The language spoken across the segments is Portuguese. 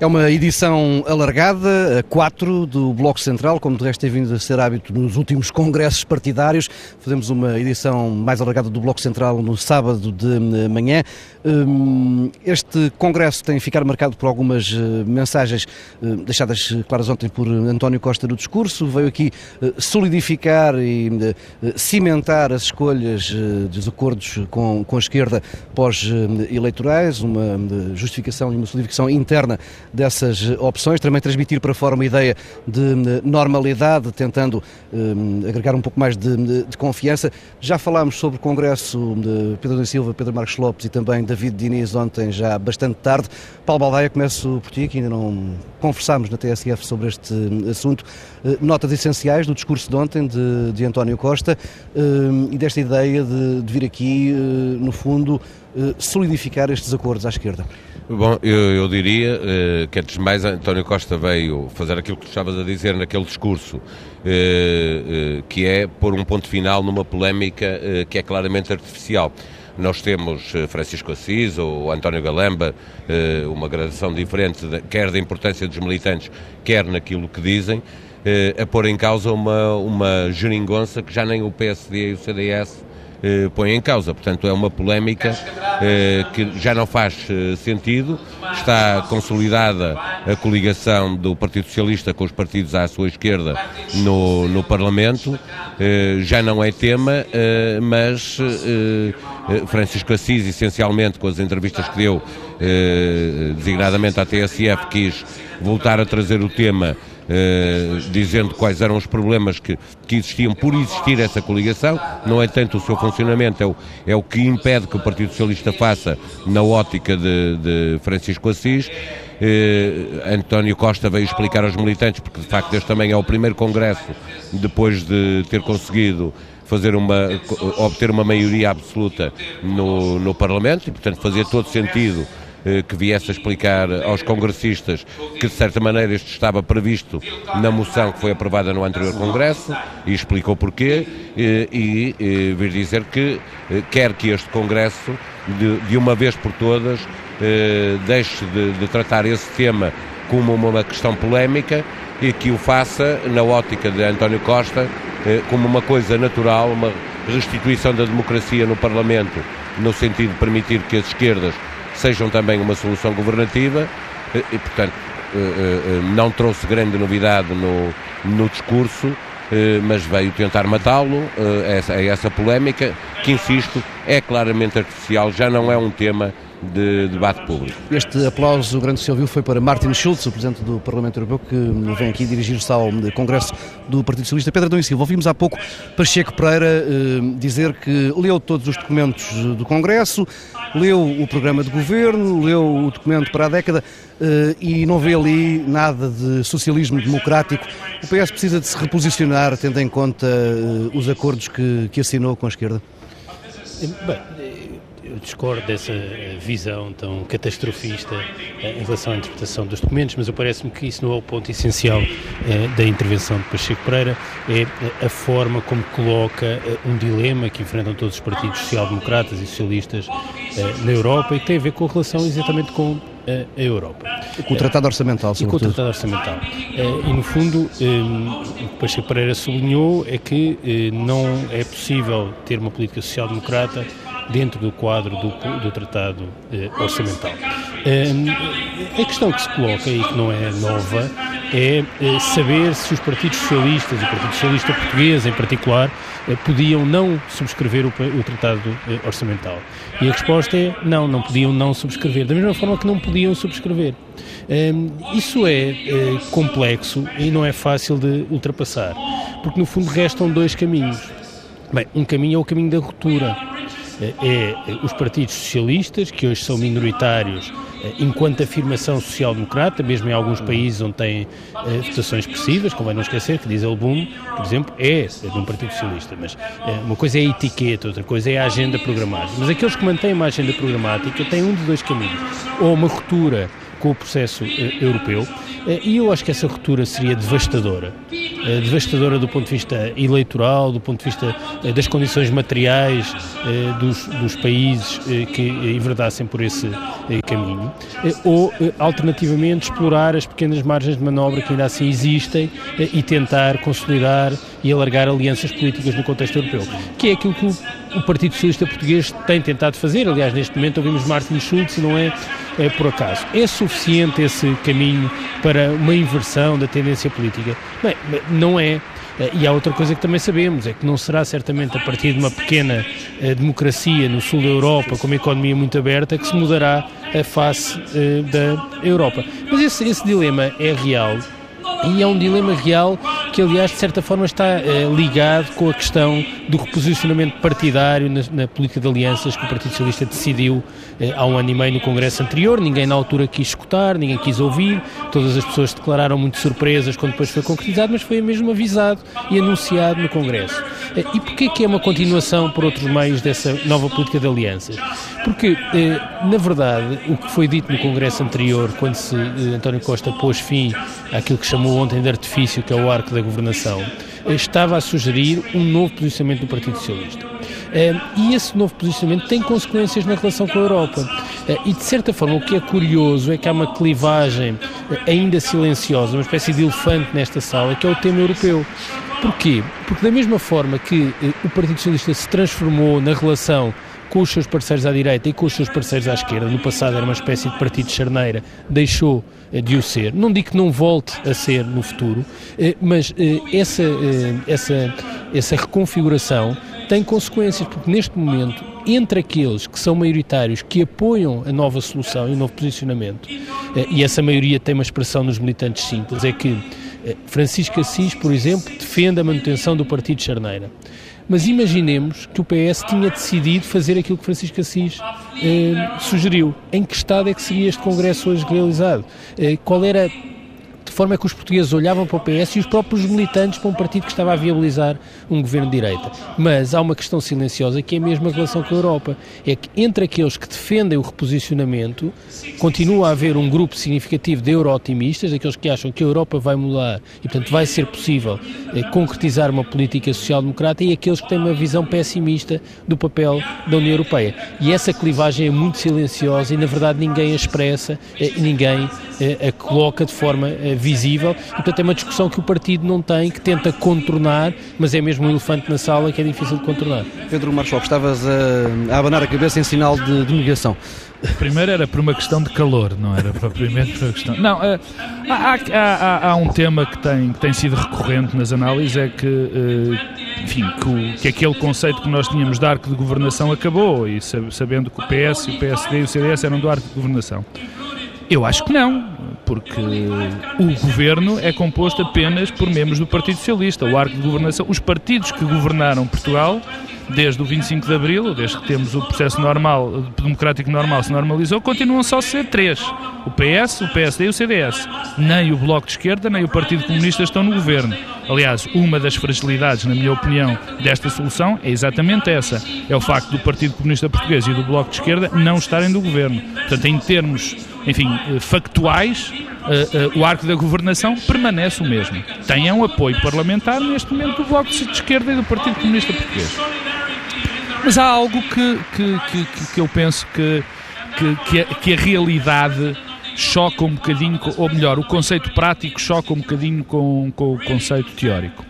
É uma edição alargada, a 4 do Bloco Central, como de resto tem vindo a ser hábito nos últimos congressos partidários. Fazemos uma edição mais alargada do Bloco Central no sábado de manhã. Hum, este congresso tem ficado marcado por algumas eh, mensagens eh, deixadas claras ontem por António Costa no discurso. Veio aqui eh, solidificar e cimentar as escolhas dos acordos com, a esquerda pós-eleitorais, uma justificação e uma solidificação interna dessas opções, também transmitir para fora uma ideia de normalidade, tentando um, agregar um pouco mais de, de, confiança. Já falámos sobre o Congresso de Pedro da Silva, Pedro Marcos Lopes e também David Diniz ontem, já bastante tarde. Paulo Baldaia, começo por ti, que ainda não conversámos na TSF sobre este assunto. Uh, notas essenciais do discurso de ontem de, de António Costa uh, e desta ideia de, de vir aqui, uh, no fundo, solidificar estes acordos à esquerda. Bom, eu, eu diria eh, que antes de mais António Costa veio fazer aquilo que tu estavas a dizer naquele discurso, eh, eh, que é pôr um ponto final numa polémica que é claramente artificial. Nós temos Francisco Assis ou António Galamba, uma gradação diferente, quer da importância dos militantes, quer naquilo que dizem, a pôr em causa uma, uma geringonça que já nem o PSD e o CDS eh, põe em causa. Portanto, é uma polémica eh, que já não faz eh, sentido. Está consolidada a coligação do Partido Socialista com os partidos à sua esquerda no, no Parlamento. Eh, já não é tema, eh, mas Francisco Assis, essencialmente com as entrevistas que deu, designadamente à TSF, quis voltar a trazer o tema eh, dizendo quais eram os problemas que, que existiam por existir essa coligação. No entanto, o seu funcionamento é o, é o que impede que o Partido Socialista faça na ótica de, de Francisco Assis. Eh, António Costa veio explicar aos militantes, porque de facto este também é o primeiro congresso depois de ter conseguido fazer uma, obter uma maioria absoluta no, no Parlamento e, portanto, fazia todo sentido que viesse a explicar aos congressistas que, de certa maneira, isto estava previsto na moção que foi aprovada no anterior Congresso e explicou porquê eh, e, e vir dizer que eh, quer que este Congresso, de, de uma vez por todas, deixe de, de tratar esse tema como uma questão polémica e que o faça na ótica de António Costa como uma coisa natural, uma restituição da democracia no Parlamento, no sentido de permitir que as esquerdas sejam também uma solução governativa eh, e, portanto, eh, eh, não trouxe grande novidade no, no discurso, mas veio tentar matá-lo, essa, essa polémica, que, insisto, é claramente artificial, já não é um tema de debate público. Este aplauso grande que se ouviu foi para Martin Schulz, o Presidente do Parlamento Europeu, que vem aqui dirigir-se ao Congresso do Partido Socialista. Pedro Adão e Silva, ouvimos há pouco Pacheco Pereira eh, dizer que leu todos os documentos do Congresso, leu o programa de governo, leu o documento para a década eh, e não vê ali nada de socialismo democrático. O PS precisa de se reposicionar, tendo em conta eh, os acordos que, que assinou com a esquerda? Bem, discordo dessa eh, visão tão catastrofista eh, em relação à interpretação dos documentos, mas parece-me que isso não é o ponto essencial eh, da intervenção de Pacheco Pereira, é a forma como coloca um dilema que enfrentam todos os partidos social-democratas e socialistas na Europa e que tem a ver com a relação exatamente com a Europa. Com o Tratado Orçamental, E com o Tratado Orçamental. E, no fundo, o que Pacheco Pereira sublinhou é que não é possível ter uma política social-democrata dentro do quadro do, do Tratado eh, Orçamental. Eh, a questão que se coloca e que não é nova é eh, saber se os partidos socialistas, o Partido Socialista Português em particular, eh, podiam não subscrever o, o Tratado Orçamental. E a resposta é não, não podiam não subscrever, da mesma forma que não podiam subscrever. Isso é complexo e não é fácil de ultrapassar, porque no fundo restam dois caminhos. Bem, um caminho é o caminho da ruptura é, é os partidos socialistas, que hoje são minoritários é, enquanto afirmação social-democrata, mesmo em alguns países onde têm é, votações expressivas, convém não esquecer que diz Boom, por exemplo, é de um partido socialista, mas uma coisa é a etiqueta, outra coisa é a agenda programática. Mas aqueles que mantêm uma agenda programática têm um de dois caminhos, ou uma ruptura com o processo europeu. E eu acho que essa ruptura seria devastadora. Devastadora do ponto de vista eleitoral, do ponto de vista das condições materiais dos, dos países que enverdassem por esse caminho. Ou, alternativamente, explorar as pequenas margens de manobra que ainda assim existem e tentar consolidar e alargar alianças políticas no contexto europeu, que é aquilo que o, Partido Socialista Português tem tentado fazer. Aliás, neste momento ouvimos Martin Schulz não é, é por acaso. É suficiente esse caminho para uma inversão da tendência política? Bem, não é. E há outra coisa que também sabemos, é que não será certamente a partir de uma pequena eh, democracia no sul da Europa, com uma economia muito aberta, que se mudará a face eh, da Europa. Mas esse, esse dilema é real e é um dilema real que, aliás, de certa forma está eh, ligado com a questão do reposicionamento partidário na, na, política de alianças que o Partido Socialista decidiu eh, há um ano e meio no Congresso anterior. Ninguém na altura quis escutar, ninguém quis ouvir, todas as pessoas declararam muito surpresas quando depois foi concretizado, mas foi mesmo avisado e anunciado no Congresso. Eh, e porquê que é uma continuação por outros meios dessa nova política de alianças? Porque, eh, na verdade, o que foi dito no Congresso anterior, quando se eh, António Costa pôs fim àquilo que chamou ontem de artifício, que é o arco da governação, eh, estava a sugerir um novo posicionamento do Partido Socialista. E esse novo posicionamento tem consequências na relação com a Europa. E, de certa forma, o que é curioso é que há uma clivagem ainda silenciosa, uma espécie de elefante nesta sala, que é o tema europeu. Porquê? Porque, da mesma forma que o Partido Socialista se transformou na relação com os seus parceiros à direita e com os seus parceiros à esquerda. No passado era uma espécie de partido de charneira, deixou eh, de o ser. Não digo que não volte a ser no futuro, eh, mas eh, essa, essa, essa reconfiguração tem consequências, porque neste momento, entre aqueles que são maioritários, que apoiam a nova solução e o novo posicionamento, e essa maioria tem uma expressão nos militantes simples, é que Francisco Assis, por exemplo, defende a manutenção do partido de charneira. Mas imaginemos que o PS tinha decidido fazer aquilo que Francisco Assis eh, sugeriu. Em que estado é que seria este Congresso hoje realizado? Eh, qual era de forma que os portugueses olhavam para o PS e os próprios militantes para um partido que estava a viabilizar um governo de direita. Mas há uma questão silenciosa que é a relação com a Europa. É que entre aqueles que defendem o reposicionamento, continua a haver um grupo significativo de euro-otimistas, aqueles que acham que a Europa vai mudar e, portanto, vai ser possível eh, concretizar uma política social-democrata e aqueles que têm uma visão pessimista do papel da União Europeia. E essa clivagem é muito silenciosa e, na verdade, ninguém a expressa, eh, ninguém a coloca de forma eh, visível e, portanto, é uma discussão que o partido não tem, que tenta contornar, mas é mesmo um elefante na sala que é difícil de contornar. Pedro Marchal, estavas a, a abanar a cabeça em sinal de, de negação. Primeiro era por uma questão de calor, não era propriamente por uma questão. Não, uh, há, há, há, há, um tema que tem, que tem sido recorrente nas análises, é que, uh, enfim, que, o, que, aquele conceito que nós tínhamos de arco de governação acabou, e sabendo que o PS, o PSD e o CDS eram do arco de governação. Eu acho que não, porque o governo é composto apenas por membros do Partido Socialista. O arco de governação, os partidos que governaram Portugal desde o 25 de Abril, desde que temos o processo normal, democrático normal se normalizou, continuam só a ser três. O PS, o PSD e o CDS. Nem o Bloco de Esquerda, nem o Partido Comunista estão no governo. Aliás, uma das fragilidades, na minha opinião, desta solução é exatamente essa. É o facto do Partido Comunista Português e do Bloco de Esquerda não estarem no governo. Portanto, em termos enfim, eh, factuais, uh, uh, o arco da governação permanece o mesmo. Tem um apoio parlamentar neste momento do Bloco de Esquerda e do Partido Comunista Português. Mas há algo que, que, que, que eu penso que, que, a, que a realidade choca um bocadinho, ou melhor, o conceito prático choca um bocadinho com, com o conceito teórico.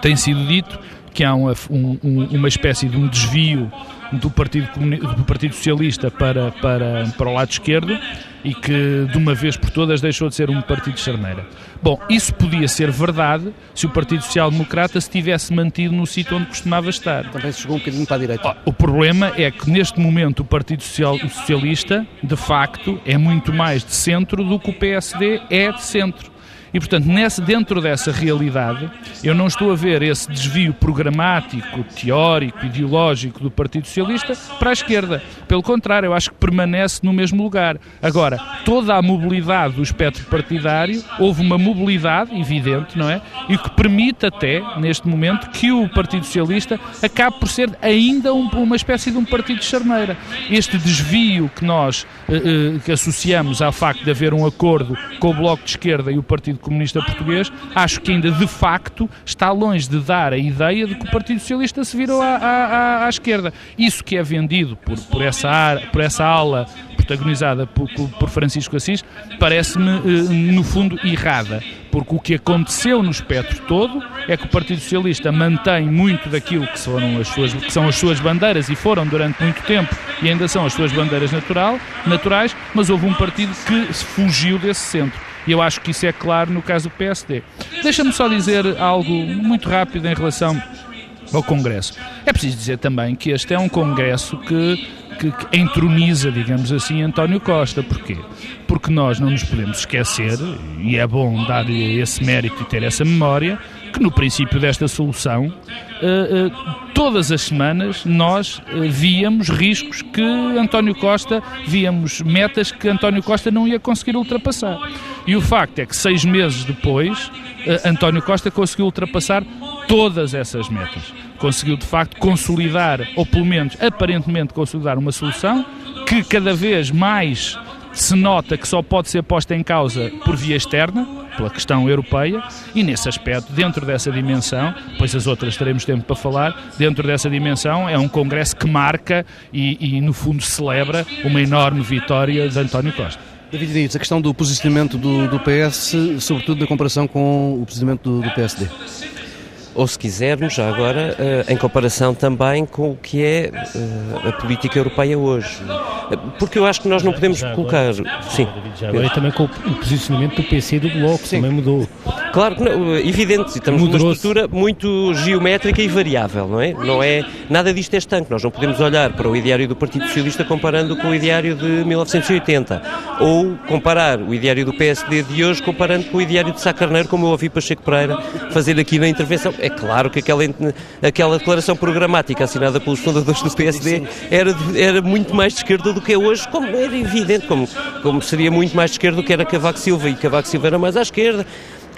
Tem sido dito que há uma, um, uma espécie de um desvio do Partido, do Partido Socialista para, para, para o lado esquerdo e que de uma vez por todas deixou de ser um partido de charneira. Bom, isso podia ser verdade se o Partido Social Democrata se tivesse mantido no sítio onde costumava estar. Também se chegou um bocadinho para a direita. O problema é que neste momento o Partido Social, Socialista, de facto, é muito mais de centro do que o PSD é de centro. E, portanto, nesse, dentro dessa realidade, eu não estou a ver esse desvio programático, teórico, ideológico do Partido Socialista para a esquerda. Pelo contrário, eu acho que permanece no mesmo lugar. Agora, toda a mobilidade do espectro partidário, houve uma mobilidade evidente, não é? E que permite até, neste momento, que o Partido Socialista acabe por ser ainda um, uma espécie de um partido de charneira. Este desvio que nós eh, eh, que associamos ao facto de haver um acordo com o Bloco de Esquerda e o Partido Comunista Português, acho que ainda de facto está longe de dar a ideia de que o Partido Socialista se virou à, à, à esquerda. Isso que é vendido por, por, essa, por essa ala protagonizada por, por Francisco Assis, parece-me, eh, no fundo, errada. Porque o que aconteceu no espectro todo é que o Partido Socialista mantém muito daquilo que, foram as suas, que são as suas bandeiras e foram durante muito tempo e ainda são as suas bandeiras natural, naturais, mas houve um partido que fugiu desse centro. E eu acho que isso é claro no caso do PSD. Deixa-me só dizer algo muito rápido em relação ao Congresso. É preciso dizer também que este é um Congresso que, que, que entroniza, digamos assim, António Costa. Porquê? Porque nós não nos podemos esquecer, e é bom dar-lhe esse mérito e ter essa memória, que no princípio desta solução, uh, uh, todas as semanas nós uh, víamos riscos que António Costa, víamos metas que António Costa não ia conseguir ultrapassar. E o facto é que seis meses depois, António Costa conseguiu ultrapassar todas essas metas. Conseguiu, de facto, consolidar, ou pelo menos aparentemente consolidar, uma solução que cada vez mais se nota que só pode ser posta em causa por via externa, pela questão europeia, e nesse aspecto, dentro dessa dimensão, pois as outras teremos tempo para falar, dentro dessa dimensão é um congresso que marca e, e no fundo, celebra uma enorme vitória de António Costa. David Diniz, a questão do posicionamento do, do, PS, sobretudo na comparação com o posicionamento do, do PSD ou se quisermos, já agora, uh, em comparação também com o que é uh, a política europeia hoje. Porque eu acho que nós não podemos já colocar. Agora, sim. Já agora e também com o posicionamento do PC e do Bloco, sim. também mudou. Claro que não, evidente, estamos numa estrutura muito geométrica e variável, não é? Não é nada disto é estanque. Nós não podemos olhar para o ideário do Partido Socialista comparando com o ideário de 1980 ou comparar o ideário do PSD de hoje comparando com o ideário de Sá Carneiro, como eu ouvi Pacheco Pereira fazer aqui na intervenção. É claro que aquela, aquela declaração programática assinada pelos fundadores do PSD era, era muito mais de esquerda do que é hoje, como era evidente, como, como seria muito mais de esquerda do que era Cavaco Silva, e Cavaco Silva era mais à esquerda.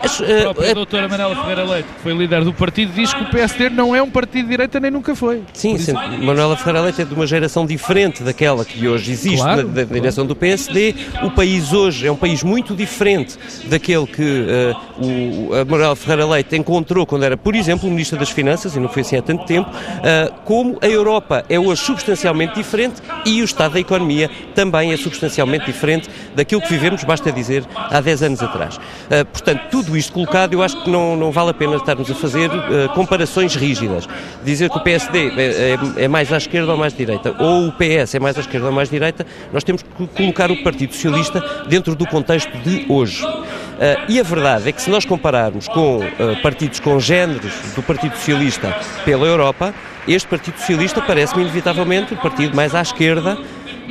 A própria uh, doutora Manuela Ferreira Leite, que foi líder do partido, diz que o PSD não é um partido de direita nem nunca foi. Sim, sim. Manuela Ferreira Leite é de uma geração diferente daquela que hoje existe claro, da, da, direção do PSD. O país hoje é um país muito diferente daquele que uh, o, a Manuela Ferreira Leite encontrou quando era, por exemplo, Ministra das Finanças, e não foi assim há tanto tempo, uh, como a Europa é hoje substancialmente diferente e o estado da economia também é substancialmente diferente daquilo que vivemos, basta dizer, há 10 anos atrás. Uh, portanto, tudo tudo isto colocado, eu acho que não, não vale a pena estarmos a fazer uh, comparações rígidas. Dizer que o PSD é, é, é, mais à esquerda ou mais direita, ou o PS é mais à esquerda ou mais direita, nós temos que colocar o Partido Socialista dentro do contexto de hoje. Uh, e a verdade é que se nós compararmos com uh, partidos congêneres do Partido Socialista pela Europa, este Partido Socialista parece-me inevitavelmente o partido mais à esquerda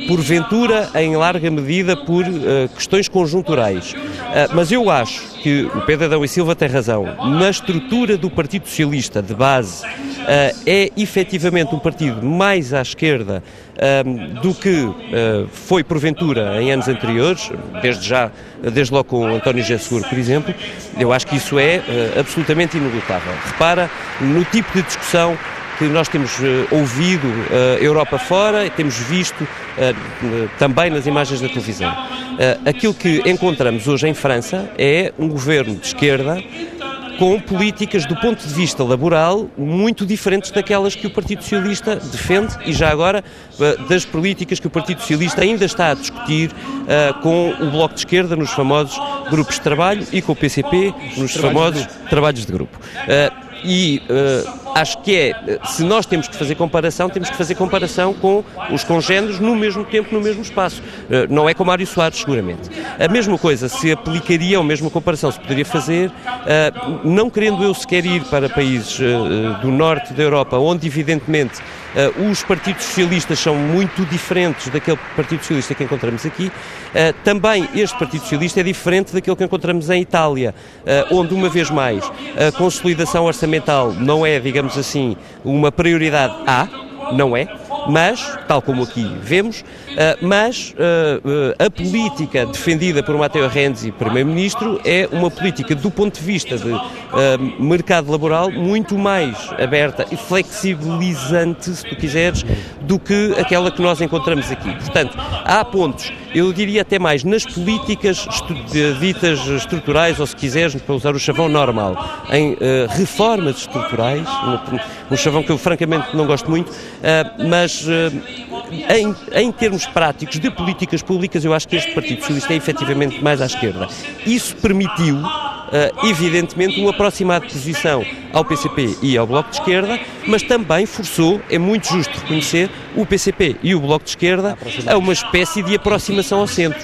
porventura em larga medida por uh, questões conjunturais. Uh, mas eu acho que o Pedro Adão e Silva tem razão. Na estrutura do Partido Socialista de base, uh, é efetivamente um partido mais à esquerda do que foi porventura em anos anteriores, desde já, desde logo com António José por exemplo. Eu acho que isso é absolutamente inelutável. Repara no tipo de discussão que nós temos uh, ouvido uh, Europa fora e temos visto uh, também nas imagens da televisão. aquilo que encontramos hoje em França é um governo de esquerda com políticas do ponto de vista laboral muito diferentes daquelas que o Partido Socialista defende e já agora das políticas que o Partido Socialista ainda está a discutir uh, com o Bloco de Esquerda nos famosos grupos de trabalho e com o PCP nos famosos trabalhos de grupo. Uh, e uh, acho que é, se nós temos que fazer comparação, temos que fazer comparação com os congêneros no mesmo tempo, no mesmo espaço. Uh, não é com Mário Soares, seguramente. A mesma coisa se aplicaria, a mesma comparação se poderia fazer, uh, não querendo eu sequer ir para países uh, do norte da Europa, onde evidentemente os partidos socialistas são muito diferentes daquele Partido Socialista que encontramos aqui. Também este Partido Socialista é diferente daquele que encontramos em Itália, onde, uma vez mais, a consolidação orçamental não é, digamos assim, uma prioridade A, não é, mas, tal como aqui vemos, ah, mas ah, ah, a política defendida por Matteo Renzi, Primeiro-Ministro, é uma política do ponto de vista de mercado laboral muito mais aberta e flexibilizante, se quiseres, do que aquela que nós encontramos aqui. Portanto, há pontos, eu diria até mais, nas políticas ditas estruturais, ou se quiseres, para usar o chavão normal, em reformas estruturais, um chavão que eu francamente não gosto muito, mas em, em termos práticos de políticas públicas, eu acho que este Partido Socialista é efetivamente mais à esquerda. Isso permitiu, uh, evidentemente, uma aproximada posição ao PCP e ao Bloco de Esquerda, mas também forçou, é muito justo reconhecer, o PCP e o Bloco de Esquerda a uma espécie de aproximação ao centro.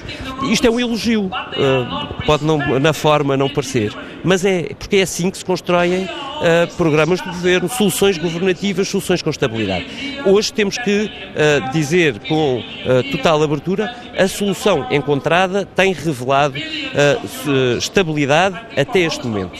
Isto é um elogio, uh, pode não, na forma não parecer, mas é porque é assim que se constroem uh, programas de governo, soluções governativas, soluções com estabilidade. Hoje temos que uh, dizer com total abertura, a solução encontrada tem revelado estabilidade até este momento.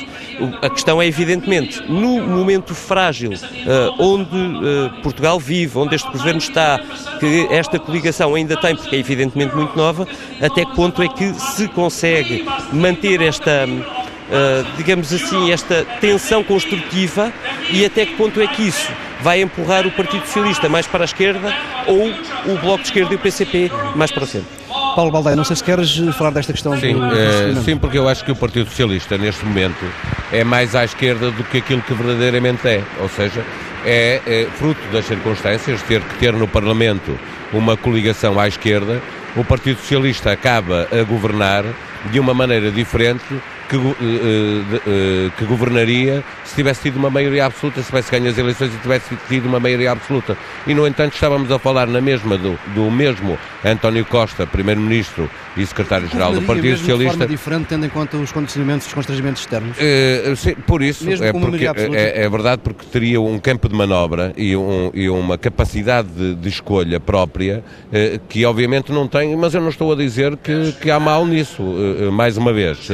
A questão é, evidentemente, no momento frágil uh, onde uh, Portugal vive, onde este governo está, que esta coligação ainda tem, porque é evidentemente muito nova, até que ponto é que se consegue manter esta. Uh, digamos assim, esta tensão construtiva e até que ponto é que isso vai empurrar o Partido Socialista mais para a esquerda ou o Bloco de Esquerda e o PCP mais para o centro. Paulo Baldeia, não sei se queres falar desta questão sim, do, do sim, porque eu acho que o Partido Socialista, neste momento, é mais à esquerda do que aquilo que verdadeiramente é. Ou seja, é, é fruto das circunstâncias de ter que ter no Parlamento uma coligação à esquerda, o Partido Socialista acaba a governar de uma maneira diferente que, uh, uh, que governaria se tivesse tido uma maioria absoluta, se tivesse ganho as eleições e tivesse tido uma maioria absoluta. E, no entanto, estávamos a falar na mesma do, do mesmo António Costa, Primeiro-Ministro e Secretário-Geral do Partido mesmo Socialista. De forma diferente, tendo em conta os condicionamentos e os constrangimentos externos? Uh, sim, por isso, mesmo é, porque, é, é, verdade, porque teria um campo de manobra e, um, e uma capacidade de, de escolha própria que, obviamente, não tem, mas eu não estou a dizer que, que há mal nisso, mais uma vez.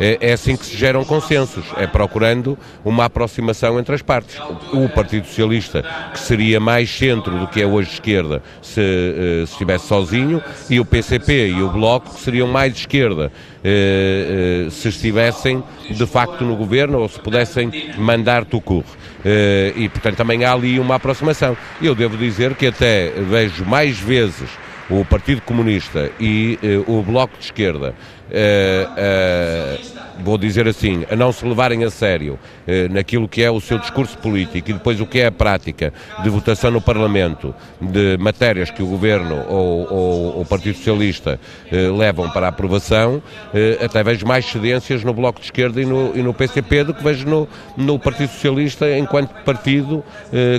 É, é assim que se geram consensos, é procurando uma aproximação entre as partes. O Partido Socialista, que seria mais centro do que é hoje esquerda, se, uh, se estivesse sozinho, e o PCP e o Bloco, que seriam mais esquerda, uh, uh, se estivessem de facto no governo ou se pudessem mandar tucur. e, portanto, também há ali uma aproximação. Eu devo dizer que até vejo mais vezes o Partido Comunista e o Bloco de Esquerda vou dizer assim, a não se levarem a sério uh, naquilo que é o seu discurso político e depois o que é a prática de votação no Parlamento de matérias que o Governo ou, ou o Partido Socialista levam para aprovação, até vejo mais cedências no Bloco de Esquerda e no, e no PCP do que vejo no, no Partido Socialista enquanto partido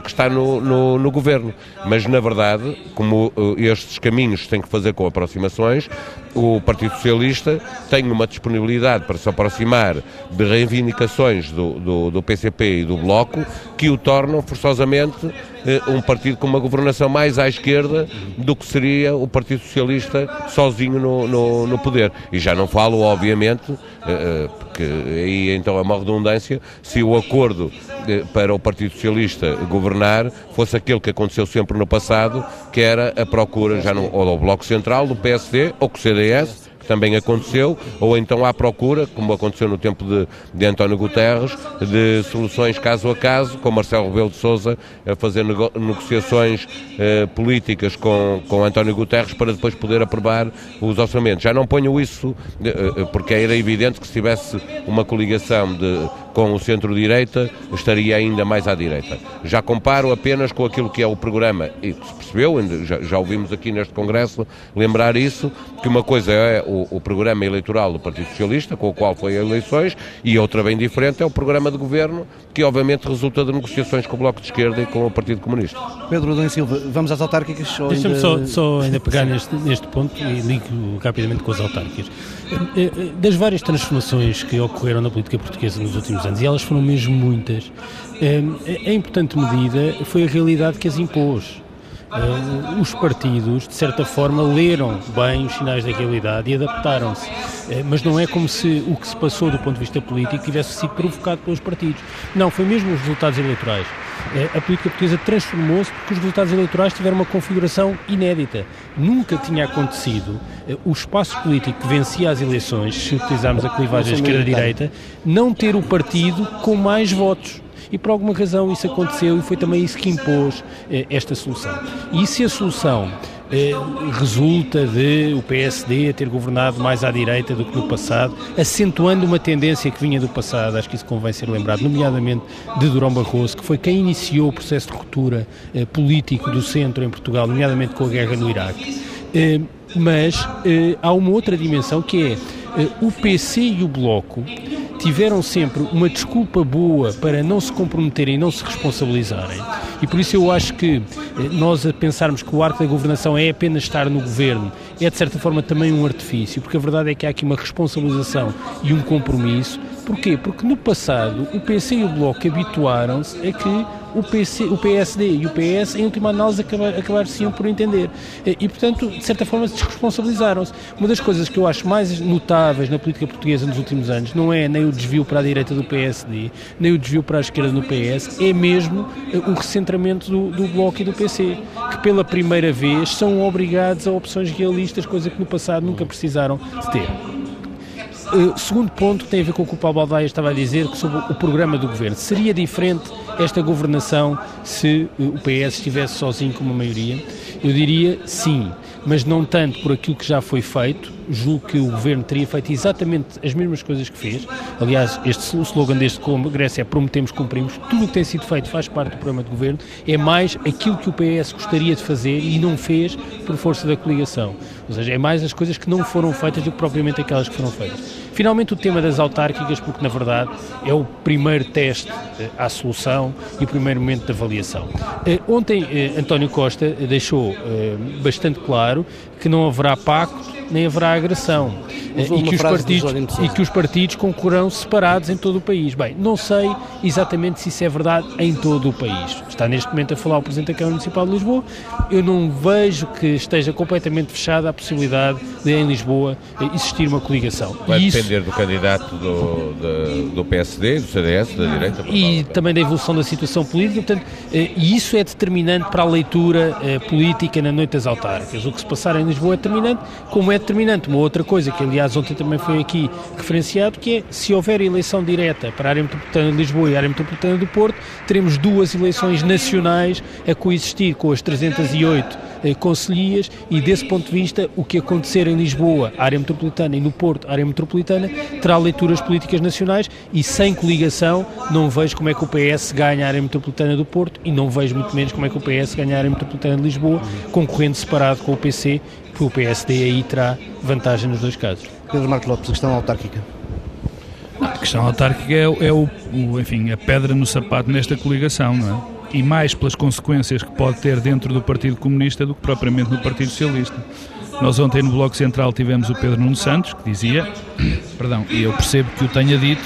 que está no, no, no Governo. Mas, na verdade, como estes caminhos têm que fazer com aproximações, o Partido Socialista tem uma disponibilidade para se aproximar de reivindicações do, do, do PCP e do Bloco que o tornam forçosamente eh, um partido com uma governação mais à esquerda do que seria o Partido Socialista sozinho no, no, no poder. E já não falo, obviamente, eh, eh, porque aí então é uma redundância, se o acordo para o Partido Socialista governar fosse aquele que aconteceu sempre no passado, que era a procura já no, ou do Bloco Central, do PSD ou com o CDS, também aconteceu, ou então à procura, como aconteceu no tempo de, de António Guterres, de soluções caso a caso, com Marcelo Rebelo de Sousa a fazer nego negociações eh, políticas com, com António Guterres para depois poder aprovar os orçamentos. Já não ponho isso, eh, eh porque era evidente que se tivesse uma coligação de com o centro-direita, estaria ainda mais à direita. Já comparo apenas com aquilo que é o programa, e se percebeu, já, já ouvimos aqui neste Congresso lembrar isso, que uma coisa é o, o programa eleitoral do Partido Socialista, com o qual foi a eleições, e outra bem diferente é o programa de governo, que obviamente resulta de negociações com o Bloco de Esquerda e com o Partido Comunista. Pedro Adão Silva, vamos às autárquicas? Deixa-me ainda... só, só ainda pegar neste, neste ponto e ligo rapidamente com as autárquicas. Eh, eh, das várias transformações que ocorreram na política portuguesa nos últimos anos, e elas foram mesmo muitas, eh, em importante medida foi a realidade que as impôs. Uh, os partidos, de certa forma, leram bem os sinais da realidade e adaptaram-se. Uh, mas não é como se o que se passou do ponto de vista político tivesse sido provocado pelos partidos. Não, foi mesmo os resultados eleitorais. Uh, a política portuguesa transformou-se porque os resultados eleitorais tiveram uma configuração inédita. Nunca tinha acontecido o espaço político que vencia as eleições, se utilizarmos a clivagem esquerda-direita, não ter o partido com mais votos e por alguma razão isso aconteceu e foi também isso que impôs eh, esta solução. E se a solução eh, resulta de o PSD ter governado mais à direita do que no passado, acentuando uma tendência que vinha do passado, acho que isso convém ser lembrado, nomeadamente de Durão Barroso, que foi quem iniciou o processo de ruptura eh, político do centro em Portugal, nomeadamente com a guerra no Iraque. Eh, mas eh, há uma outra dimensão que é o PC e o Bloco tiveram sempre uma desculpa boa para não se comprometerem e não se responsabilizarem. E por isso eu acho que eh, nós a pensarmos que o arco da governação é apenas estar no governo é de certa forma também um artifício, porque a verdade é que há aqui uma responsabilização e um compromisso. Porquê? Porque no passado o PC e o Bloco habituaram-se a que o, PC, o PSD e o PS, em última análise, acabar, acabar-se por entender. E, portanto, de certa forma, se desresponsabilizaram-se. Uma das coisas que eu acho mais notáveis na política portuguesa nos últimos anos não é nem o desvio para a direita do PSD, nem o desvio para a esquerda do PS, é mesmo eh, o recentramento do, do Bloco e do PC, que pela primeira vez são obrigados a opções realistas, coisa que no passado nunca precisaram de ter. Uh, segundo ponto tem a ver com o que o Paulo Baldaia estava a dizer sobre o programa do governo. Seria diferente esta governação se uh, o PS estivesse sozinho com uma maioria? Eu diria sim, mas não tanto por aquilo que já foi feito, julgo que o governo teria feito exatamente as mesmas coisas que fez. Aliás, este slogan deste Congresso é prometemos, cumprimos. Tudo o que tem sido feito faz parte do programa de governo. É mais aquilo que o PS gostaria de fazer e não fez por força da coligação. Ou seja, é mais as coisas que não foram feitas do que propriamente aquelas que foram feitas. Finalmente, o tema das autárquicas, porque na verdade é o primeiro teste eh, à solução e o primeiro momento de avaliação. Eh, ontem, eh, António Costa deixou bastante claro que não haverá pacto nem haverá agressão. E que, os partidos, e que os partidos concorrerão separados em todo o país. Bem, não sei exatamente se isso é verdade em todo o país. Está neste momento a falar o Presidente da Câmara Municipal de Lisboa. Eu não vejo que esteja completamente fechada a possibilidade de, em Lisboa, existir uma coligação. Vai isso, depender do candidato do, do, do, PSD, do CDS, da direita. E também da evolução da situação política. Portanto, eh, e isso é determinante para a leitura eh, política na noite das autárquicas. O que se passar em Lisboa é determinante, como é determinante. Uma outra coisa, que aliás ontem também foi aqui referenciado, que é se houver eleição direta para a área metropolitana de Lisboa e a área metropolitana do Porto, teremos duas eleições nacionais a coexistir com as 308 eh, conselhias e desse ponto de vista o que acontecer em Lisboa, área metropolitana e no Porto, área metropolitana, terá leituras políticas nacionais e sem coligação não vejo como é que o PS ganha a área metropolitana do Porto e não vejo muito menos como é que o PS ganha a área metropolitana de Lisboa, concorrendo separado com o PC que o PSD aí terá vantagem nos dois casos. Pedro Marcos Lopes, a questão autárquica. A questão autárquica é, é o, o, enfim, a pedra no sapato nesta coligação, não é? E mais pelas consequências que pode ter dentro do Partido Comunista do que propriamente no Partido Socialista. Nós ontem no Bloco Central tivemos o Pedro Nuno Santos, que dizia, perdão, e eu percebo que o tenha dito,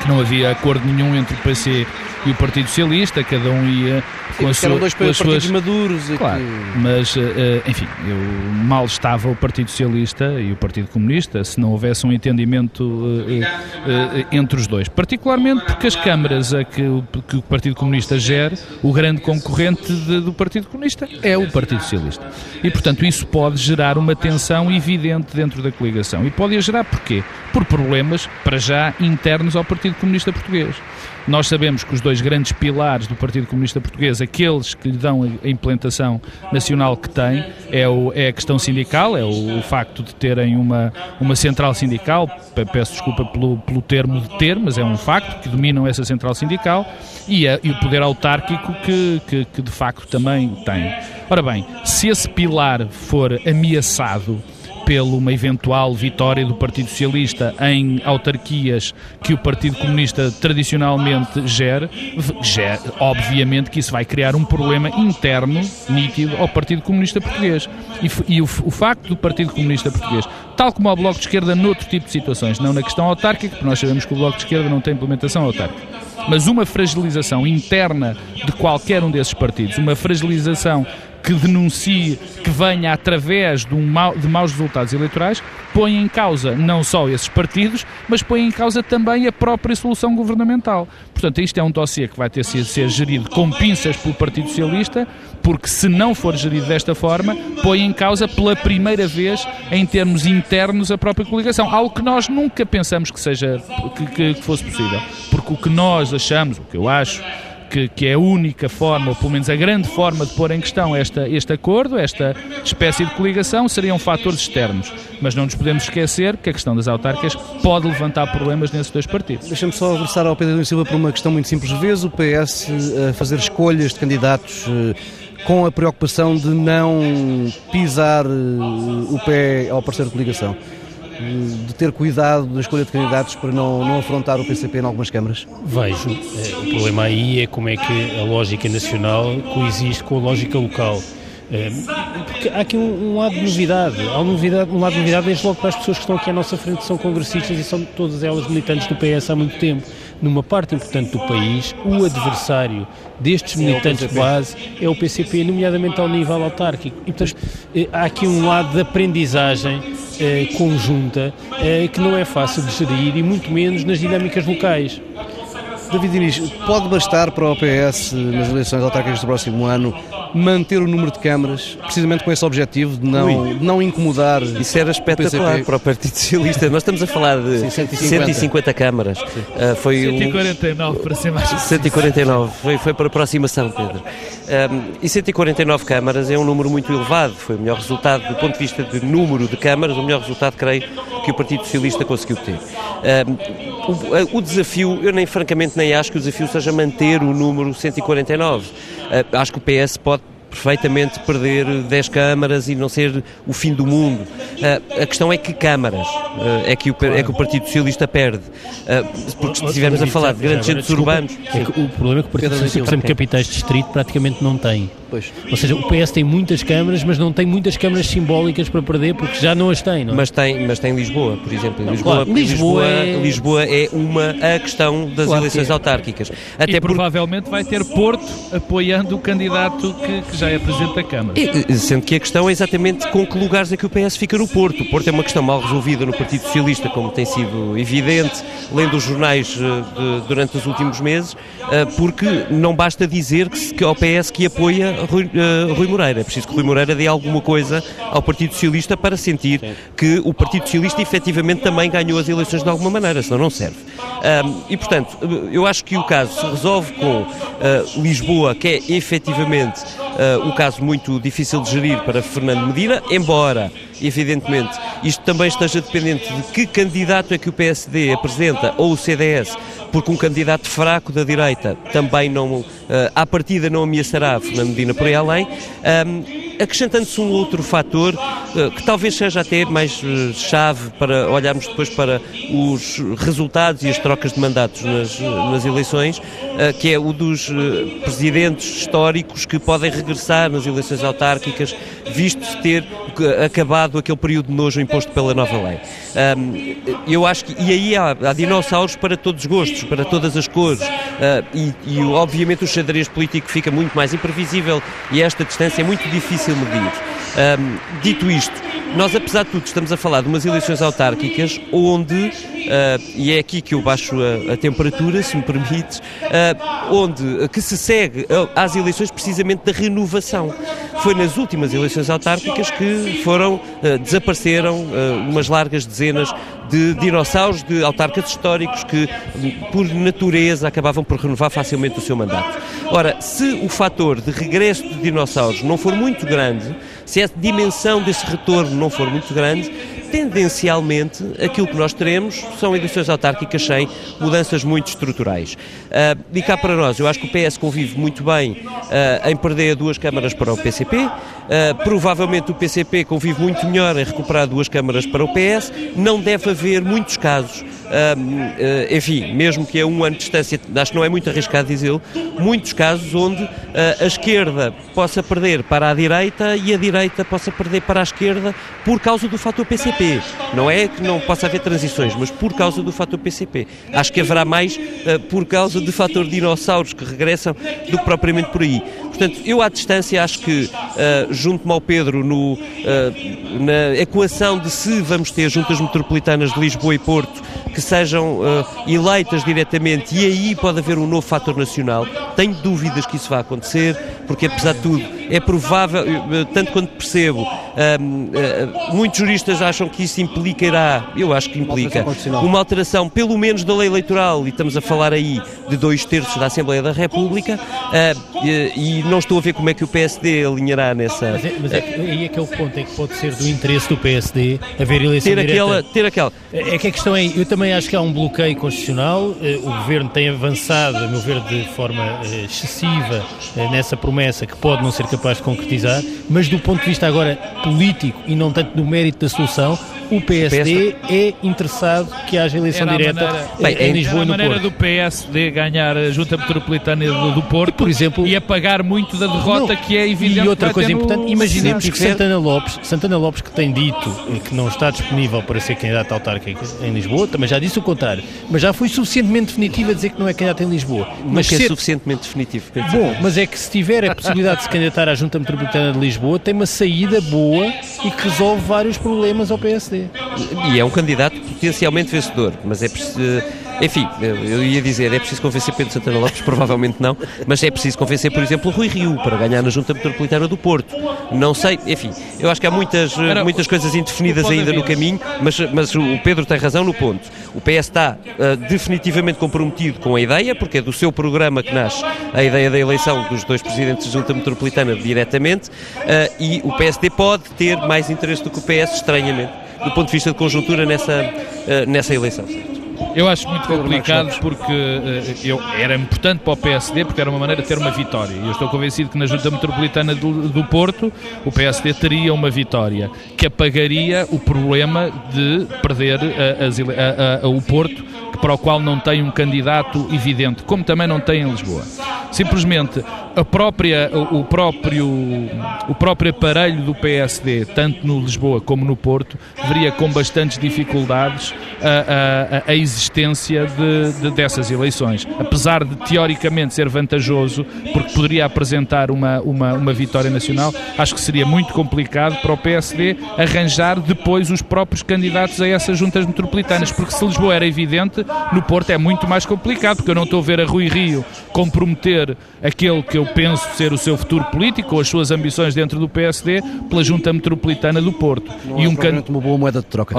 que não havia acordo nenhum entre o PC e o Partido Socialista, cada um ia com as, sua, dois com as suas maduros. Claro, que... mas, uh, enfim, eu, mal estava o Partido Socialista e o Partido Comunista se não houvesse um entendimento uh, entre os dois. Particularmente porque as câmaras a que o, que o Partido Comunista gera, o grande concorrente de, do Partido Comunista é o Partido Socialista. E, portanto, isso pode gerar uma tensão evidente dentro da coligação. E pode gerar porquê? Por problemas, para já, internos ao Partido Comunista Português. Nós sabemos que os dois grandes pilares do Partido Comunista Português, aqueles que lhe dão a implantação nacional que tem, é, o, é a questão sindical, é o, o, facto de terem uma, uma central sindical, peço desculpa pelo, pelo termo de ter, mas é um facto, que dominam essa central sindical, e, a, e o poder autárquico que, que, que de facto também tem. Ora bem, se esse pilar for ameaçado pela uma eventual vitória do Partido Socialista em autarquias que o Partido Comunista tradicionalmente gera, gera, obviamente que isso vai criar um problema interno nítido ao Partido Comunista Português. E, e o, o, facto do Partido Comunista Português, tal como ao Bloco de Esquerda noutro tipo de situações, não na questão autárquica, porque nós sabemos que o Bloco de Esquerda não tem implementação autárquica, mas uma fragilização interna de qualquer um desses partidos, uma fragilização que denuncie, que venha através de, um mau, de maus resultados eleitorais, põe em causa não só esses partidos, mas põe em causa também a própria solução governamental. Portanto, isto é um dossiê que vai ter de ser gerido com pinças pelo Partido Socialista, porque se não for gerido desta forma, põe em causa pela primeira vez, em termos internos, a própria coligação. Algo que nós nunca pensamos que, seja, que, que fosse possível. Porque o que nós achamos, o que eu acho, que, que, é a única forma, ou pelo menos a grande forma de pôr em questão esta, este acordo, esta espécie de coligação, seriam fatores externos. Mas não nos podemos esquecer que a questão das autárquicas pode levantar problemas nesses dois partidos. Deixa-me só regressar ao Pedro Silva por uma questão muito simples. Vês o PS a fazer escolhas de candidatos eh, com a preocupação de não pisar eh, o pé ao parceiro de coligação? De ter cuidado na escolha de candidatos para não, não afrontar o PCP em algumas câmaras? Vejo. Eh, o problema aí é como é que a lógica nacional coexiste com a lógica local. Eh, porque há aqui um, um lado de novidade. Há novidade, um lado de novidade desde logo para as pessoas que estão aqui à nossa frente, que são congressistas e são todas elas militantes do PS há muito tempo. Numa parte importante do país, o adversário destes militantes de base é o PCP, nomeadamente ao nível autárquico. E, portanto, eh, há aqui um lado de aprendizagem eh, conjunta eh, que não é fácil de gerir e muito menos nas dinâmicas locais. David Diniz, pode bastar para o PS nas eleições autárquicas do próximo ano manter o número de câmaras, precisamente com esse objetivo de não, de não incomodar. Isso era espetacular o para o Partido Socialista. Nós estamos a falar de Sim, 150. 150 câmaras. Uh, foi 149 um... para ser mais 149, foi, foi para aproximação, Pedro. Um, e 149 câmaras é um número muito elevado. Foi o melhor resultado, do ponto de vista de número de câmaras, o melhor resultado, creio, que o Partido Socialista conseguiu ter. Um, o, o, desafio, eu nem francamente nem acho que o desafio seja manter o número 149. Uh, acho que o PS pode perfeitamente perder 10 câmaras e não ser o fim do mundo. Uh, a questão é que câmaras uh, é, que o, é que o Partido Socialista perde. Uh, porque se estivermos a falar de grandes centros urbanos. É o problema é que o Partido Socialista, por exemplo, capitais de distrito praticamente não tem. Pois. Ou seja, o PS tem muitas câmaras, mas não tem muitas câmaras simbólicas para perder porque já não as tem, não é? Mas tem, mas tem Lisboa, por exemplo. Lisboa, claro, Lisboa, Lisboa, é... Lisboa é uma a questão das claro eleições é. autárquicas. Até e provavelmente vai ter Porto apoiando o candidato que, que já é Presidente da Câmara. E, sendo que a questão é exatamente com que lugares é que o PS fica no Porto. O Porto é uma questão mal resolvida no Partido Socialista, como tem sido evidente, lendo os jornais uh, de, durante os últimos meses, uh, porque não basta dizer que, que ao PS que apoia Rui, uh, Rui Moreira. É preciso que Rui Moreira dê alguma coisa ao Partido Socialista para sentir Sim. que o Partido Socialista efetivamente também ganhou as eleições de alguma maneira, senão não serve. Um, e, portanto, eu acho que o caso se resolve com uh, Lisboa, que é efetivamente uh, um caso muito difícil de gerir para Fernando Medina, embora, evidentemente, isto também esteja dependente de que candidato é que o PSD apresenta ou o CDS, porque um candidato fraco da direita também não, uh, à partida não ameaçará Fernando Medina por aí além. Um, acrescentando-se um outro fator uh, que talvez seja até mais uh, chave para olharmos depois para os resultados e as trocas de mandatos nas, nas eleições, uh, que é o dos presidentes históricos que podem regressar nas eleições autárquicas, visto ter acabado aquele período de nojo imposto pela nova lei. Eu acho que, e aí há, há, dinossauros para todos os gostos, para todas as cores, e, e obviamente o xadrez político fica muito mais imprevisível e esta distância é muito difícil medir. Um, dito isto, nós, apesar de tudo, estamos a falar de umas eleições autárquicas onde, uh, e é aqui que eu baixo a, a temperatura, se me permites, uh, onde que se segue às eleições precisamente da renovação. Foi nas últimas eleições autárquicas que foram, uh, desapareceram umas largas dezenas de dinossauros, de autarcas históricos que, por natureza, acabavam por renovar facilmente o seu mandato. Ora, se o fator de regresso de dinossauros não for muito grande, se a dimensão desse retorno não for muito grande, tendencialmente aquilo que nós teremos são eleições autárquicas sem mudanças muito estruturais. Uh, e cá para nós, eu acho que o PS convive muito bem uh, em perder duas câmaras para o PCP, uh, ah, provavelmente o PCP convive muito melhor em recuperar duas câmaras para o PS, não deve haver muitos casos enfim, mesmo que a um ano de distância, acho que não é muito arriscado dizê-lo, muitos casos onde a esquerda possa perder para a direita e a direita possa perder para a esquerda por causa do fator PCP. Não é que não possa haver transições, mas por causa do fator PCP. Acho que haverá mais uh, por causa do fator dinossauros que regressam do que propriamente por aí. Portanto, eu à distância acho que, uh, junto-me ao Pedro, no, uh, na equação de se vamos ter juntas metropolitanas de Lisboa e Porto que sejam uh, eleitas diretamente e aí pode haver um novo fator nacional, tenho dúvidas que isso vá acontecer, porque apesar de tudo é provável, tanto quanto percebo, muitos juristas acham que isso implicará, eu acho que implica, uma alteração, uma alteração pelo menos da lei eleitoral, e estamos a falar aí de dois terços da Assembleia da República, e não estou a ver como é que o PSD alinhará nessa. Mas, é, mas é aí é que é o ponto, é que pode ser do interesse do PSD haver eleição ter direta. Aquela, ter aquela. É, é que a questão é, eu também acho que há um bloqueio constitucional, eh, o governo tem avançado, a meu ver, de forma eh, excessiva eh, nessa promessa que pode não ser capaz de concretizar, mas do ponto de vista agora político e não tanto do mérito da solução, o PSD é interessado que haja eleição direta maneira, Bem, em Lisboa e no Porto. a maneira do PSD ganhar a Junta Metropolitana do, do Porto, por exemplo, e apagar muito da derrota não, que é evidente. E outra coisa importante, imaginemos que Santana Lopes, Santana Lopes que tem dito que não está disponível para ser candidato autárquico em Lisboa, também já disse o contrário, mas já foi suficientemente definitivo a dizer que não é candidato em Lisboa. Mas que é suficientemente definitivo. Bom, mas é que se tiver a possibilidade de se candidatar à Junta Metropolitana de Lisboa, tem uma saída boa e que resolve vários problemas ao PSD. E é um candidato potencialmente vencedor, mas é preciso enfim, eu ia dizer, é preciso convencer Pedro Santana Lopes, provavelmente não, mas é preciso convencer, por exemplo, Rui Rio para ganhar na Junta Metropolitana do Porto. Não sei, enfim, eu acho que há muitas, muitas coisas indefinidas ainda no caminho, mas, mas o Pedro tem razão no ponto. O PS está uh, definitivamente comprometido com a ideia, porque é do seu programa que nasce a ideia da eleição dos dois presidentes da Junta Metropolitana diretamente, uh, e o PSD pode ter mais interesse do que o PS, estranhamente, do ponto de vista de conjuntura nessa, uh, nessa eleição. Eu acho muito complicado porque uh, eu, era importante para o PSD porque era uma maneira de ter uma vitória. E eu estou convencido que na Junta Metropolitana do, do Porto o PSD teria uma vitória que apagaria o problema de perder uh, as, uh, o Porto, para o qual não tem um candidato evidente, como também não tem em Lisboa. Simplesmente a própria, o, próprio, o próprio aparelho do PSD, tanto no Lisboa como no Porto, veria com bastantes dificuldades a, a, a existência de, de, dessas eleições. Apesar de teoricamente ser vantajoso, porque poderia apresentar uma, uma, uma vitória nacional, acho que seria muito complicado para o PSD arranjar depois os próprios candidatos a essas juntas metropolitanas, porque se Lisboa era evidente, no Porto é muito mais complicado, porque eu não estou a ver a Rui Rio comprometer aquele que eu penso ser o seu futuro político ou as suas ambições dentro do PSD pela Junta Metropolitana do Porto. Não e é um can... uma boa moeda de troca.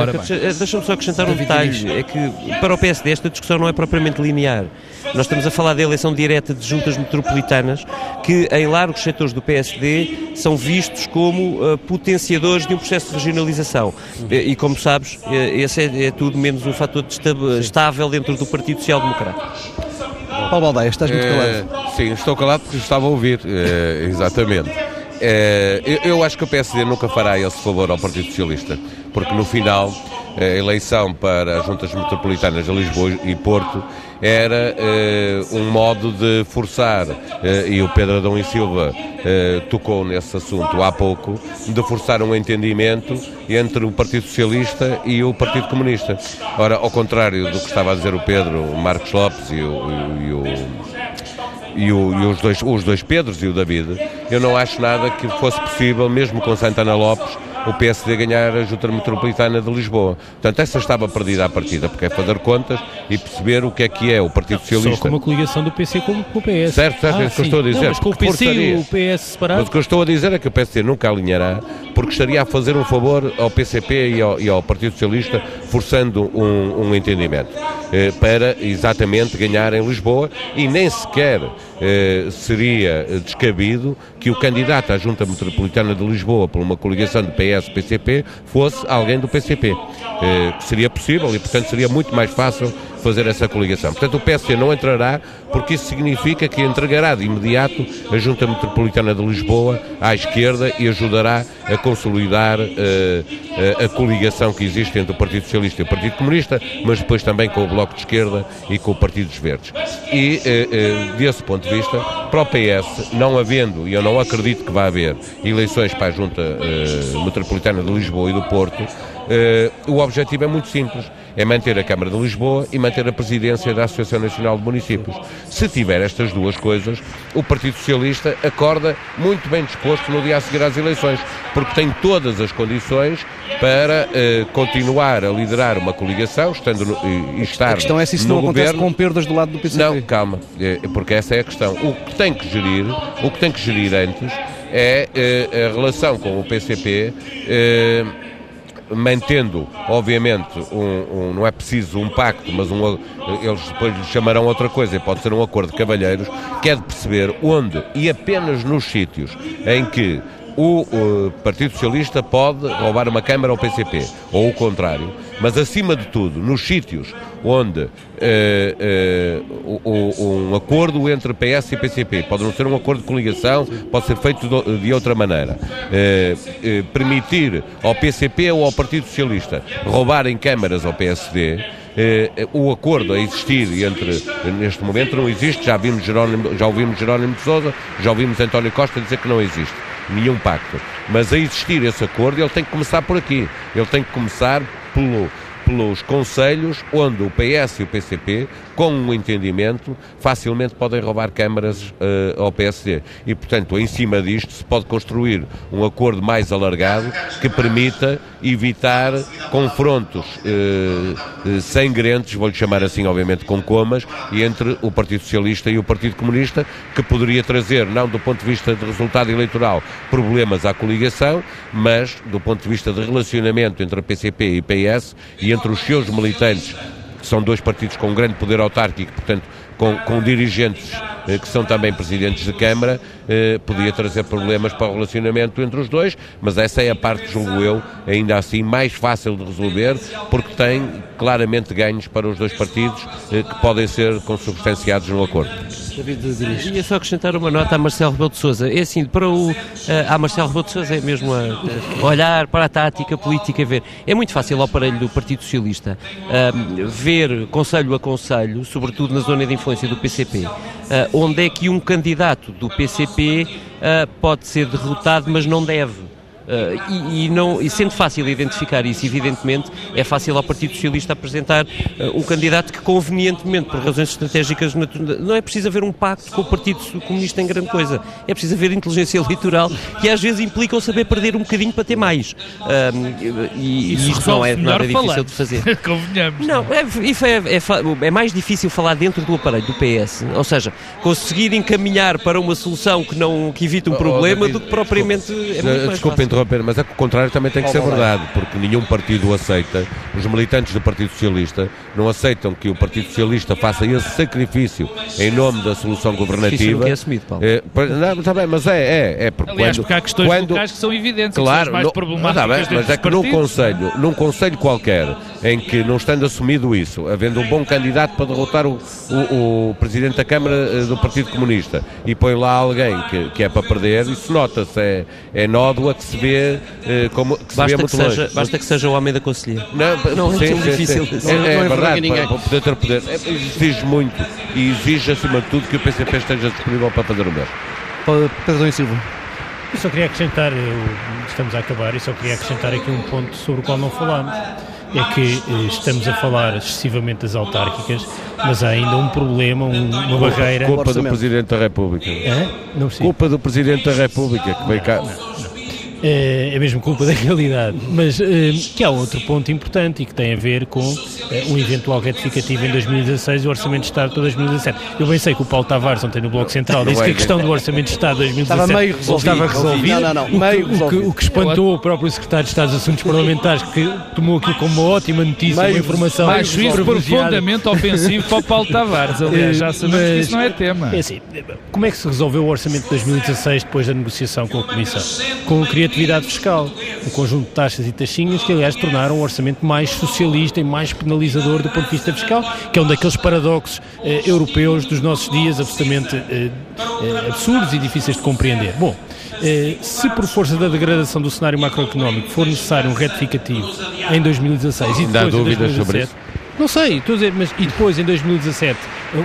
Deixa-me só acrescentar um detalhe, é que para o PSD esta discussão não é propriamente linear. Nós estamos a falar da eleição direta de juntas metropolitanas que em largos setores do PSD são vistos como uh, potenciadores de um processo de regionalização. E, e como sabes, eh, esse é, é, tudo menos um fator de estável dentro do Partido Social Democrata. Paulo Baldaia, estás muito calado. Uh, sim, estou calado porque estava a ouvir, uh, exatamente. Eu, eu, acho que o PSD nunca fará esse favor ao Partido Socialista, porque no final a eleição para as juntas metropolitanas de Lisboa e Porto era uh, um modo de forçar, uh, e o Pedro Adão e Silva uh, tocou nesse assunto há pouco, de forçar um entendimento entre o Partido Socialista e o Partido Comunista. Ora, ao contrário do que estava a dizer o Pedro, o Marcos Lopes e o, e o, e, o, e os, dois, os dois Pedros e o David, eu não acho nada que fosse possível, mesmo com Santana Lopes, o PSD ganhar a Junta Metropolitana de Lisboa. Portanto, essa estava perdida à partida, porque é fazer contas e perceber o que é que é o Partido Socialista. Só com uma coligação do PC com, com o PS. Certo, certo, ah, é isso que eu estou a dizer. Não, mas com o PC e o PS separado. Mas o que eu estou a dizer é que o PSD nunca alinhará, porque estaria a fazer um favor ao PCP e ao, e ao Partido Socialista, forçando um, um entendimento, eh, para exatamente ganhar em Lisboa e nem sequer eh, seria descabido que o candidato à Junta Metropolitana de Lisboa por uma coligação de PS-PCP fosse alguém do PCP, eh, seria possível e, portanto, seria muito mais fácil fazer essa coligação. Portanto, o PSD não entrará porque isso significa que entregará de imediato a Junta Metropolitana de Lisboa à esquerda e ajudará a consolidar uh, a coligação que existe entre o Partido Socialista e o Partido Comunista, mas depois também com o Bloco de Esquerda e com o Partido dos Verdes. E, uh, uh, desse ponto de vista, para o PS, não havendo, e eu não acredito que vá haver, eleições para a Junta Metropolitana de Lisboa e do Porto, o objetivo é muito simples é manter a Câmara de Lisboa e manter a presidência da Associação Nacional de Municípios. Se tiver estas duas coisas, o Partido Socialista acorda muito bem disposto no dia a seguir às eleições, porque tem todas as condições para uh, continuar a liderar uma coligação, estando no, e estar A questão é se isso não governo. acontece com perdas do lado do PCP. Não, calma, é, porque essa é a questão. O que tem que gerir, o que tem que gerir antes é uh, a relação com o PCP. Uh, mantendo, obviamente, um, um, não é preciso um pacto, mas um, eles depois lhe chamarão outra coisa, pode ser um acordo de cavalheiros, que é de perceber onde e apenas nos sítios em que o, Partido Socialista pode roubar uma Câmara ao PCP, ou o contrário, mas acima de tudo, nos sítios onde eh, eh, um acordo entre PS e PCP pode não ser um acordo de coligação, pode ser feito de outra maneira, eh, permitir ao PCP ou ao Partido Socialista roubarem câmaras ao PSD. o acordo a existir entre, neste momento não existe, já, vimos Jerónimo, já ouvimos Jerónimo de Sousa, já ouvimos António Costa dizer que não existe nenhum pacto. Mas a existir esse acordo, ele tem que começar por aqui. Ele tem que começar pelo, pelos conselhos onde o PS e o PCP com um entendimento, facilmente podem roubar câmaras uh, ao PSD. E, portanto, em cima disto se pode construir um acordo mais alargado que permita evitar confrontos uh, sangrentes, vou-lhe chamar assim, obviamente, com comas, entre o Partido Socialista e o Partido Comunista, que poderia trazer, não do ponto de vista de resultado eleitoral, problemas à coligação, mas do ponto de vista de relacionamento entre a PCP e PS e entre os seus militantes que são dois partidos com grande poder autárquico, portanto, com, com dirigentes que são também presidentes de Câmara, eh, podia trazer problemas para o relacionamento entre os dois, mas essa é a parte, julgo eu, ainda assim mais fácil de resolver, porque tem claramente ganhos para os dois partidos eh, que podem ser consubstanciados no acordo. David Ia só acrescentar uma nota a Marcelo Rebelo de Sousa. É assim, para o a Marcelo Rebelo de Sousa é mesmo a, a olhar para a tática política, ver. É muito fácil ao aparelho do Partido Socialista ver conselho a conselho, sobretudo na zona de influência do PCP, onde é que um candidato do PCP pode ser derrotado, mas não deve. Uh, e, e, não, e sendo fácil identificar isso, evidentemente, é fácil ao Partido Socialista apresentar uh, um candidato que, convenientemente, por razões estratégicas, não é preciso haver um pacto com o Partido Comunista em grande coisa. É preciso haver inteligência eleitoral que às vezes implica o saber perder um bocadinho para ter mais. Uh, e, e isto não é nada difícil falar. de fazer. Convenhamos. Não, é, é, é, é, mais difícil falar dentro do aparelho do PS. Ou seja, conseguir encaminhar para uma solução que, não, que evite um oh, problema oh, do que propriamente. Desculpa, é muito mais desculpa interromper, mas é que o contrário também tem que ser verdade, porque nenhum partido aceita, os militantes do Partido Socialista não aceitam que o Partido Socialista faça esse sacrifício em nome da solução governativa. É assumido, Paulo. É, não, está bem, mas é, é, é porque Aliás, quando, porque há questões quando, locais que são evidentes, claro, que mais não, problemáticas não, bem, mas é que num conselho, num conselho qualquer, em que não estando assumido isso, havendo um bom candidato para derrotar o, o, o Presidente da Câmara eh, do Partido Comunista e põe lá alguém que, que é para perder, isso nota-se, é, é nódoa que se vê uh, como que basta, que seja, basta que seja o homem da Conselhia. Não, não sim, é sim, difícil. Sim. É, é, verdade, para, para, poder ter poder. É, exige muito e exige, acima de tudo, que o PCP esteja disponível para fazer o mesmo. Pedro e Silva. Eu só queria acrescentar, eu, estamos a acabar, e só queria acrescentar aqui um ponto sobre o qual não falámos. É que eh, estamos a falar excessivamente das autárquicas, mas há ainda um problema, um, uma barreira. Culpa do Presidente da República. Não Culpa do Presidente da República que veio cá. Não. É, é mesmo culpa da realidade. Mas eh, que há outro ponto importante e que tem a ver com eh, um eventual retificativo em 2016 e o Orçamento de Estado para 2017. Eu bem sei que o Paulo Tavares, ontem no Bloco Central, disse que a questão do Orçamento de Estado de 2017 estava meio resolvido. Estava resolvido. Não, não, não. O, meio que, o, que, o que espantou o próprio Secretário de Estado dos Assuntos Parlamentares, que tomou aquilo como uma ótima notícia, meio uma informação. Acho isso profundamente ofensivo para o Paulo Tavares. Aliás, já sabemos Mas, que isso não é tema. É assim, como é que se resolveu o Orçamento de 2016 depois da negociação com a Comissão? Com criatividade fiscal, um conjunto de taxas e taxinhas que, aliás, tornaram o orçamento mais socialista e mais penalizador do ponto de vista fiscal, que é um daqueles paradoxos eh, europeus dos nossos dias absolutamente eh, eh, absurdos e difíceis de compreender. Bom, eh, se por força da degradação do cenário macroeconómico for necessário um retificativo em 2016 e depois em 2017, não sei, estou a dizer, mas e depois em 2017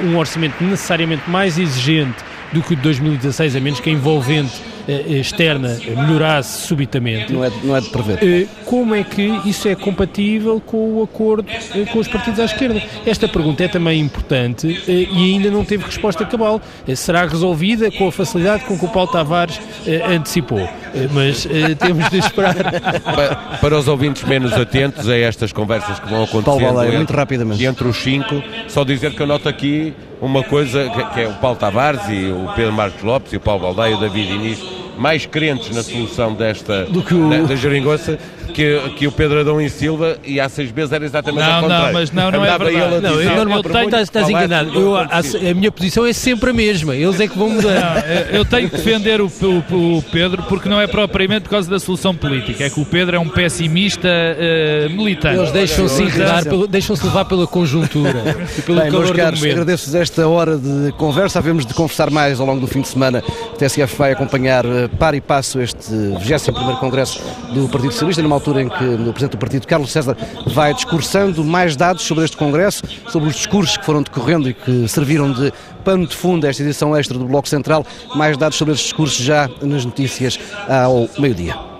um orçamento necessariamente mais exigente do que o de 2016, a menos que envolvente eh, externa melhorasse subitamente. Não é, não é de prever. Eh, como é que isso é compatível com o acordo eh, com os partidos à esquerda? Esta pergunta é também importante e ainda não teve resposta cabal. Será resolvida com a facilidade com que o Paulo Tavares antecipou. Mas temos de esperar. Para, para, os ouvintes menos atentos a estas conversas que vão acontecer entre, muito rapidamente. entre os cinco, só dizer que eu noto aqui uma coisa que, é o Paulo Tavares e o Pedro Marcos Lopes e o Paulo Baldeia e o David Início mais crentes na solução desta o... da, da geringonça que, que o Pedro Adão e Silva e há seis meses era exatamente não, ao contrário. Não, mas não, não é verdade. Não, eu, não, eu tenho, estás, estás enganado. Eu, a, a, minha posição é sempre a mesma. Eles é que vão mudar. Não, eu tenho que defender o, o, o, Pedro porque não é propriamente por causa da solução política. É que o Pedro é um pessimista uh, militante. Eles deixam-se deixam-se levar pela conjuntura e pelo Bem, calor meus caros, agradeço-vos esta hora de conversa. Havemos de conversar mais ao longo do fim de semana. A TSF vai acompanhar uh, par e passo este 21º Congresso do Partido Socialista, numa altura em que o Presidente do Partido, Carlos César, vai discursando mais dados sobre este Congresso, sobre os discursos que foram decorrendo e que serviram de pano de fundo a esta edição extra do Bloco Central, mais dados sobre estes discursos já nas notícias ao meio-dia.